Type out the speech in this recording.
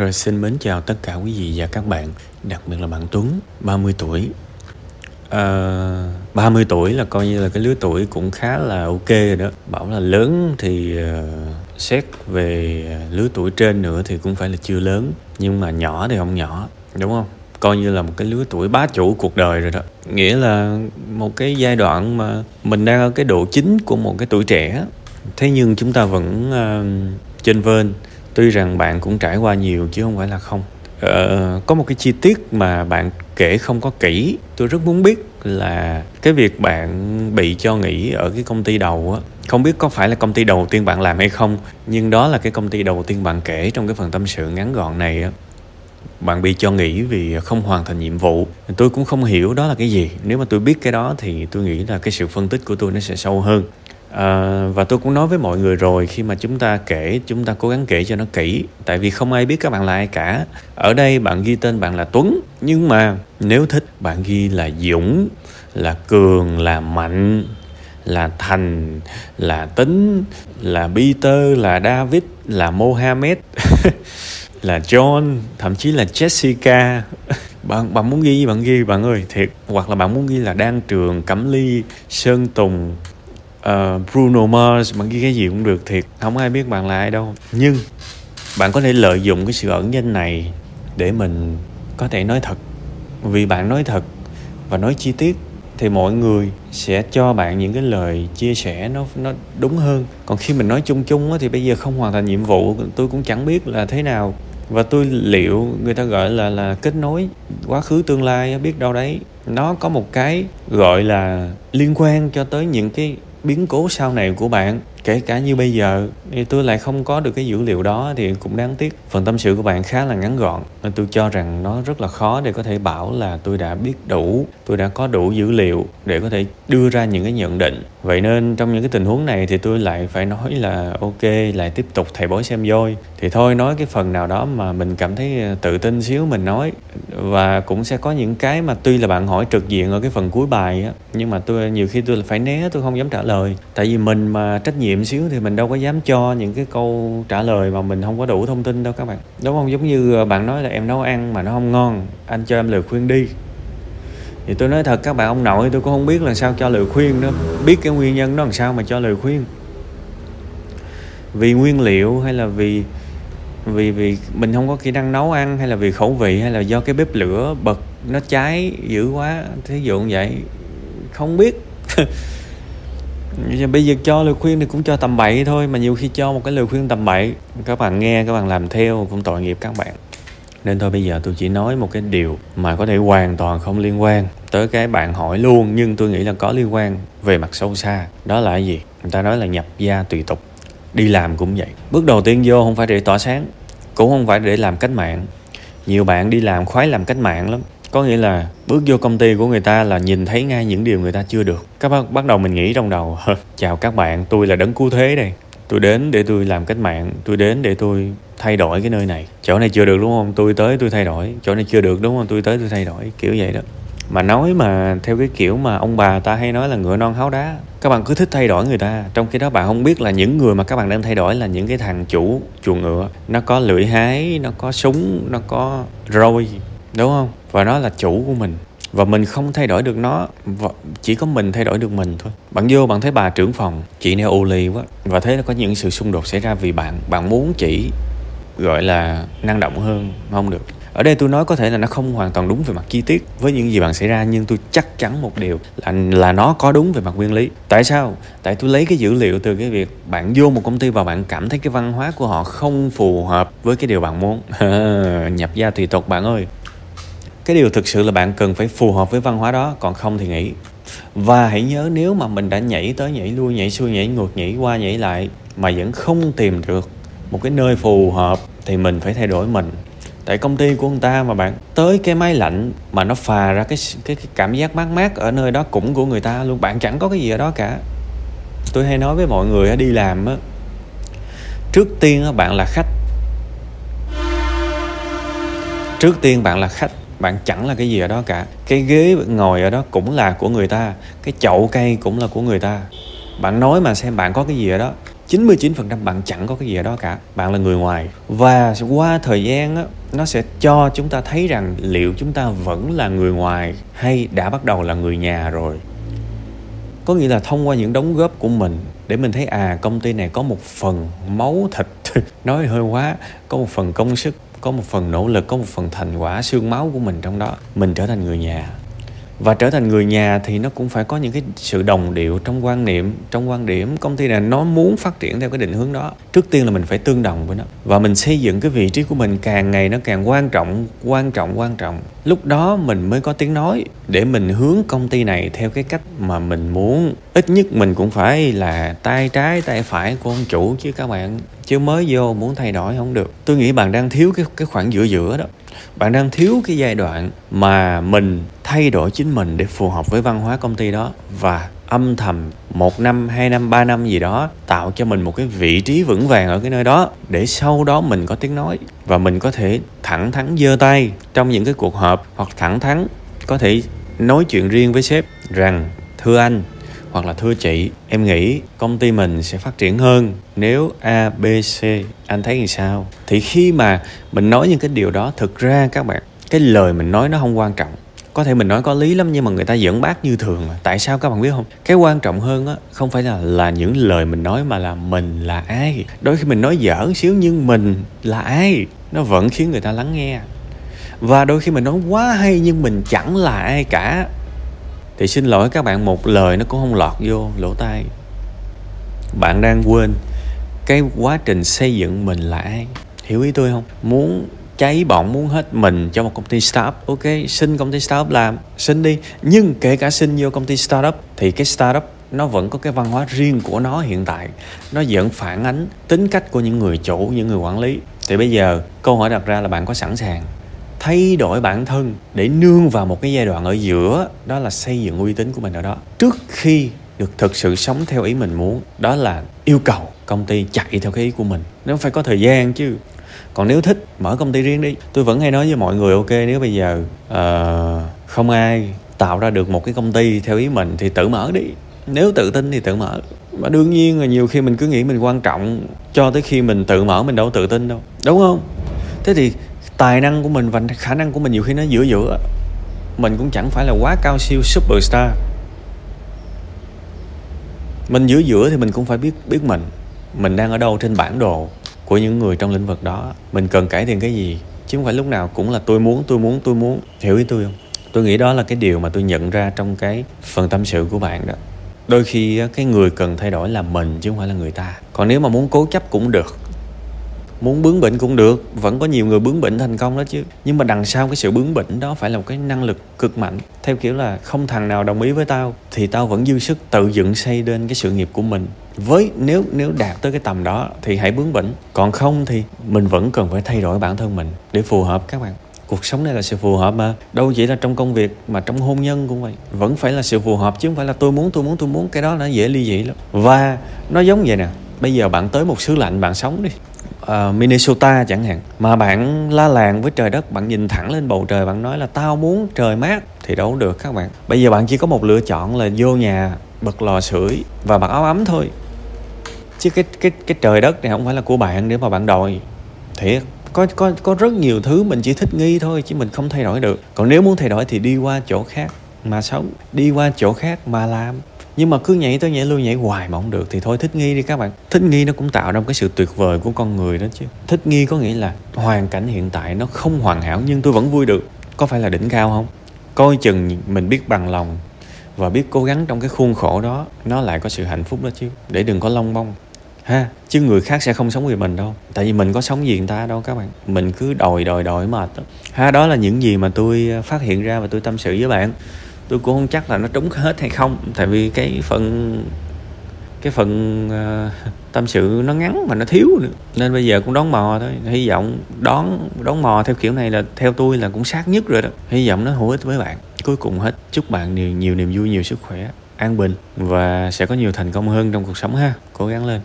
Rồi xin mến chào tất cả quý vị và các bạn, đặc biệt là bạn Tuấn, 30 tuổi. Ờ, à, 30 tuổi là coi như là cái lứa tuổi cũng khá là ok rồi đó. Bảo là lớn thì uh, xét về lứa tuổi trên nữa thì cũng phải là chưa lớn. Nhưng mà nhỏ thì không nhỏ, đúng không? Coi như là một cái lứa tuổi bá chủ cuộc đời rồi đó. Nghĩa là một cái giai đoạn mà mình đang ở cái độ chính của một cái tuổi trẻ. Thế nhưng chúng ta vẫn uh, trên vên tuy rằng bạn cũng trải qua nhiều chứ không phải là không. Ờ, có một cái chi tiết mà bạn kể không có kỹ tôi rất muốn biết là cái việc bạn bị cho nghỉ ở cái công ty đầu á không biết có phải là công ty đầu tiên bạn làm hay không nhưng đó là cái công ty đầu tiên bạn kể trong cái phần tâm sự ngắn gọn này á. Bạn bị cho nghỉ vì không hoàn thành nhiệm vụ. Tôi cũng không hiểu đó là cái gì. Nếu mà tôi biết cái đó thì tôi nghĩ là cái sự phân tích của tôi nó sẽ sâu hơn à, và tôi cũng nói với mọi người rồi khi mà chúng ta kể chúng ta cố gắng kể cho nó kỹ. Tại vì không ai biết các bạn là ai cả. Ở đây bạn ghi tên bạn là tuấn. Nhưng mà nếu thích bạn ghi là dũng là cường là mạnh là thành là tính là peter là david là mohammed là john thậm chí là jessica. Bạn bạn muốn ghi gì bạn ghi bạn ơi thiệt. Hoặc là bạn muốn ghi là đan trường cẩm ly sơn tùng uh, Bruno Mars bạn ghi cái gì cũng được thiệt. Không ai biết bạn là ai đâu. Nhưng bạn có thể lợi dụng cái sự ẩn danh này để mình có thể nói thật. Vì bạn nói thật và nói chi tiết thì mọi người sẽ cho bạn những cái lời chia sẻ nó nó đúng hơn. Còn khi mình nói chung chung thì bây giờ không hoàn thành nhiệm vụ tôi cũng chẳng biết là thế nào. Và tôi liệu người ta gọi là là kết nối quá khứ tương lai biết đâu đấy. Nó có một cái gọi là liên quan cho tới những cái biến cố sau này của bạn kể cả như bây giờ, thì tôi lại không có được cái dữ liệu đó thì cũng đáng tiếc. Phần tâm sự của bạn khá là ngắn gọn, nên tôi cho rằng nó rất là khó để có thể bảo là tôi đã biết đủ, tôi đã có đủ dữ liệu để có thể đưa ra những cái nhận định. Vậy nên trong những cái tình huống này thì tôi lại phải nói là ok, lại tiếp tục thầy bói xem voi thì thôi, nói cái phần nào đó mà mình cảm thấy ờ, tự tin xíu mình nói. Và cũng sẽ có những cái mà tuy là bạn hỏi trực diện ở cái phần cuối bài á, nhưng mà tôi, nhiều khi tôi phải né, tôi không dám trả lời. Tại vì mình mà trách nhiệm nhiệm xíu thì mình đâu có dám cho những cái câu trả lời mà mình không có đủ thông tin đâu các bạn. Đúng không? Giống như ờ, bạn nói là em nấu ăn mà nó không ngon, anh cho em lời khuyên đi. Thì tôi nói thật, các bạn ông nội tôi cũng không biết là sao cho lời khuyên nữa. Biết cái nguyên nhân đó làm sao mà cho lời khuyên. Vì nguyên liệu hay là vì vì vì mình không có kỹ năng nấu ăn hay là vì khẩu vị hay là do cái bếp lửa bật nó cháy dữ quá, thí dụ như vậy. Không biết. Dạ, bây giờ cho lời khuyên thì cũng cho tầm bậy thôi, mà nhiều khi cho một cái lời khuyên tầm bậy, các bạn nghe, các bạn làm theo cũng tội nghiệp các bạn. Nên thôi bây giờ tôi chỉ nói một cái điều mà có thể hoàn toàn không liên quan tới cái bạn hỏi luôn, nhưng tôi nghĩ là có liên quan về mặt sâu xa. Đó là cái gì? Người ta nói là nhập gia tùy tục, đi làm cũng vậy. Bước đầu tiên vô không phải để tỏa sáng, cũng không phải để làm cách mạng. Nhiều bạn đi làm khoái làm cách mạng lắm có nghĩa là bước vô công ty của người ta là nhìn thấy ngay những điều người ta chưa được. Các bác, bắt đầu mình nghĩ trong đầu chào các bạn, tôi là đấng cứu thế đây. Tôi đến để tôi làm cách mạng, tôi đến để tôi thay đổi cái nơi này. Chỗ này chưa được, đúng không? Tôi tới, tôi thay đổi. Chỗ này chưa được, đúng không? Tôi tới, tôi thay đổi. Kiểu vậy đó. Mà nói mà theo cái kiểu mà ông bà ta hay nói là ngựa non háo đá, các bạn cứ thích thay đổi người ta. Trong khi đó bạn không biết là những người mà các bạn đang thay đổi là những cái thằng chủ chuồng ngựa. Nó có lưỡi hái, nó có súng, nó có roi, đúng không? Và nó là chủ của mình. Và mình không thay đổi được nó. Chỉ có mình thay đổi được mình thôi. Bạn vô, bạn thấy bà trưởng phòng, chị này ô lì quá. Và thấy nó có những sự xung đột xảy ra vì bạn. Bạn muốn chỉ, gọi là, năng động hơn, không được. Ở đây tôi nói có thể là nó không hoàn toàn đúng về mặt chi tiết với những gì bạn xảy ra, nhưng tôi chắc chắn một điều, là là nó có đúng về mặt nguyên lý. Tại sao? Tại tôi lấy cái dữ liệu từ cái việc bạn vô một công ty và bạn cảm thấy cái văn hóa của họ không phù hợp với cái điều bạn muốn. Nhập gia tùy tục, bạn ơi cái điều thực sự là bạn cần phải phù hợp với văn hóa đó còn không thì nghỉ. Và hãy nhớ nếu mà mình đã nhảy tới nhảy lui nhảy xuôi nhảy ngược nhảy qua nhảy lại mà vẫn không tìm được một cái nơi phù hợp thì mình phải thay đổi mình. Tại công ty của người ta mà bạn tới cái máy lạnh mà nó phà ra cái cái, cái cảm giác mát mát ở nơi đó cũng của người ta luôn. Bạn chẳng có cái gì ở đó cả. Tôi hay nói với mọi người đi làm á trước tiên bạn là khách. Trước tiên bạn là khách bạn chẳng là cái gì ở đó cả. Cái ghế ngồi ở đó cũng là của người ta. Cái chậu cây cũng là của người ta. Bạn nói mà xem bạn có cái gì ở đó. 99% bạn chẳng có cái gì ở đó cả. Bạn là người ngoài. Và qua thời gian á, nó sẽ cho chúng ta thấy rằng liệu chúng ta vẫn là người ngoài hay đã bắt đầu là người nhà rồi. Có nghĩa là thông qua những đóng góp của mình, để mình thấy à công ty này có một phần máu thịt. Nói hơi quá, có một phần công sức có một phần nỗ lực, có một phần thành quả, xương máu của mình trong đó. Mình trở thành người nhà và trở thành người nhà thì nó cũng phải có những cái sự đồng điệu trong quan niệm, trong quan điểm công ty này nó muốn phát triển theo cái định hướng đó. Trước tiên là mình phải tương đồng với nó. Và mình xây dựng cái vị trí của mình càng ngày nó càng quan trọng quan trọng quan trọng. Lúc đó mình mới có tiếng nói để mình hướng công ty này theo cái cách mà mình muốn. Ít nhất mình cũng phải là tay trái, tay phải của ông chủ chứ các bạn. Chứ mới vô muốn thay đổi không được. Tôi nghĩ bạn đang thiếu cái cái khoảng giữa giữa đó bạn đang thiếu cái giai đoạn mà mình thay đổi chính mình để phù hợp với văn hóa công ty đó và âm thầm một năm, hai năm, ba năm gì đó tạo cho mình một cái vị trí vững vàng ở cái nơi đó để sau đó mình có tiếng nói và mình có thể thẳng thắn giơ tay trong những cái cuộc họp hoặc thẳng thắn có thể nói chuyện riêng với sếp rằng, thưa anh hoặc là thưa chị, em nghĩ công ty mình sẽ phát triển hơn nếu a, b, c. Anh thấy như sao? Thì khi mà mình nói những cái điều đó, thực ra các bạn, cái lời mình nói nó không quan trọng. Có thể mình nói có lý lắm nhưng mà người ta vẫn bác như thường mà. Tại sao các bạn biết không? Cái quan trọng hơn á, không phải là là những lời mình nói mà là mình là ai. Đôi khi mình nói dở xíu nhưng mình là ai? Nó vẫn khiến người ta lắng nghe. Và đôi khi mình nói quá hay nhưng mình chẳng là ai cả thì xin lỗi các bạn, một lời nó cũng không lọt vô lỗ tai. Bạn đang quên cái quá trình xây dựng mình là ai. Hiểu ý tôi không? Muốn cháy bỏng, muốn hết mình cho một công ty startup, ok, xin công ty startup làm, xin đi. Nhưng kể cả xin vô công ty startup, thì cái startup nó vẫn có cái văn hóa riêng của nó hiện tại. Nó vẫn phản ánh tính cách của những người chủ, những người quản lý. Thì bây giờ câu hỏi đặt ra là bạn có sẵn sàng thay đổi bản thân để nương vào một cái giai đoạn ở giữa đó là xây dựng uy tín của mình ở đó. Trước khi được thực sự sống theo ý mình muốn đó là yêu cầu công ty chạy theo cái ý của mình. Nó phải có thời gian chứ. Còn nếu thích mở công ty riêng đi. Tôi vẫn hay nói với mọi người ok nếu bây giờ uh, không ai tạo ra được một cái công ty theo ý mình thì tự mở đi. Nếu tự tin thì tự mở. Mà đương nhiên là nhiều khi mình cứ nghĩ mình quan trọng cho tới khi mình tự mở mình đâu tự tin đâu. Đúng không? Thế thì tài năng của mình và khả năng của mình nhiều khi nó giữa giữa mình cũng chẳng phải là quá cao siêu superstar. Mình giữa giữa thì mình cũng phải biết biết mình. Mình đang ở đâu trên bản đồ của những người trong lĩnh vực đó. Mình cần cải thiện cái gì? Chứ không phải lúc nào cũng là tôi muốn tôi muốn tôi muốn. Hiểu ý tôi không? Tôi nghĩ đó là cái điều mà tôi nhận ra trong cái phần tâm sự của bạn đó. Đôi khi cái người cần thay đổi là mình chứ không phải là người ta. Còn nếu mà muốn cố chấp cũng được muốn bướng bỉnh cũng được, vẫn có nhiều người bướng bỉnh thành công đó chứ. Nhưng mà đằng sau cái sự bướng bỉnh đó phải là một cái năng lực cực mạnh. Theo kiểu là không thằng nào đồng ý với tao thì tao vẫn dư sức tự dựng xây lên cái sự nghiệp của mình. Với nếu nếu đạt tới cái tầm đó thì hãy bướng bỉnh. Còn không thì mình vẫn cần phải thay đổi bản thân mình để phù hợp các bạn. Cuộc sống này là sự phù hợp mà. Đâu chỉ là trong công việc mà trong hôn nhân cũng vậy. Vẫn phải là sự phù hợp chứ không phải là tôi muốn tôi muốn tôi muốn. Cái đó nó dễ ly dị lắm. Và nó giống vậy nè. Bây giờ bạn tới một xứ lạnh, bạn sống đi uh, Minnesota chẳng hạn. Mà bạn la làng với trời đất bạn nhìn thẳng lên bầu trời bạn nói là tao muốn trời mát thì đâu được các bạn. Bây giờ bạn chỉ có một lựa chọn là vô nhà bật lò sưởi và mặc áo ấm thôi. Chứ cái cái cái trời đất này không phải là của bạn để mà bạn đòi. Thiệt có có có rất nhiều thứ mình chỉ thích nghi thôi chứ mình không thay đổi được. Còn nếu muốn thay đổi thì đi qua chỗ khác mà sống đi qua chỗ khác mà làm nhưng mà cứ nhảy tới nhảy lui, nhảy hoài mà không được. Thì thôi, thích nghi đi các bạn. Thích nghi nó cũng tạo ra một cái sự tuyệt vời của con người đó chứ. Thích nghi có nghĩa là hoàn cảnh hiện tại nó không hoàn hảo nhưng tôi vẫn vui được. Có phải là đỉnh cao không? Coi chừng mình biết bằng lòng và biết cố gắng trong cái khuôn khổ đó, nó lại có sự hạnh phúc đó chứ. Để đừng có lông bông. Ha, chứ người khác sẽ không sống vì mình đâu. Tại vì mình có sống gì người ta đâu các bạn. Mình cứ đòi đòi đòi mệt ha, đó là những gì mà tôi ờ, phát hiện ra và tôi tâm sự với bạn tôi cũng không chắc là nó trúng hết hay không tại vì cái phần cái phần uh, tâm sự nó ngắn mà nó thiếu nữa. Nên bây giờ cũng đón mò thôi. Hy vọng đón đón mò theo kiểu này là theo tôi là cũng sát nhất rồi đó. Hy vọng nó hữu ích với bạn. Cuối cùng hết chúc bạn nhiều nhiều niềm vui nhiều sức khỏe an bình và sẽ có nhiều thành công hơn trong cuộc sống ha. Cố gắng lên.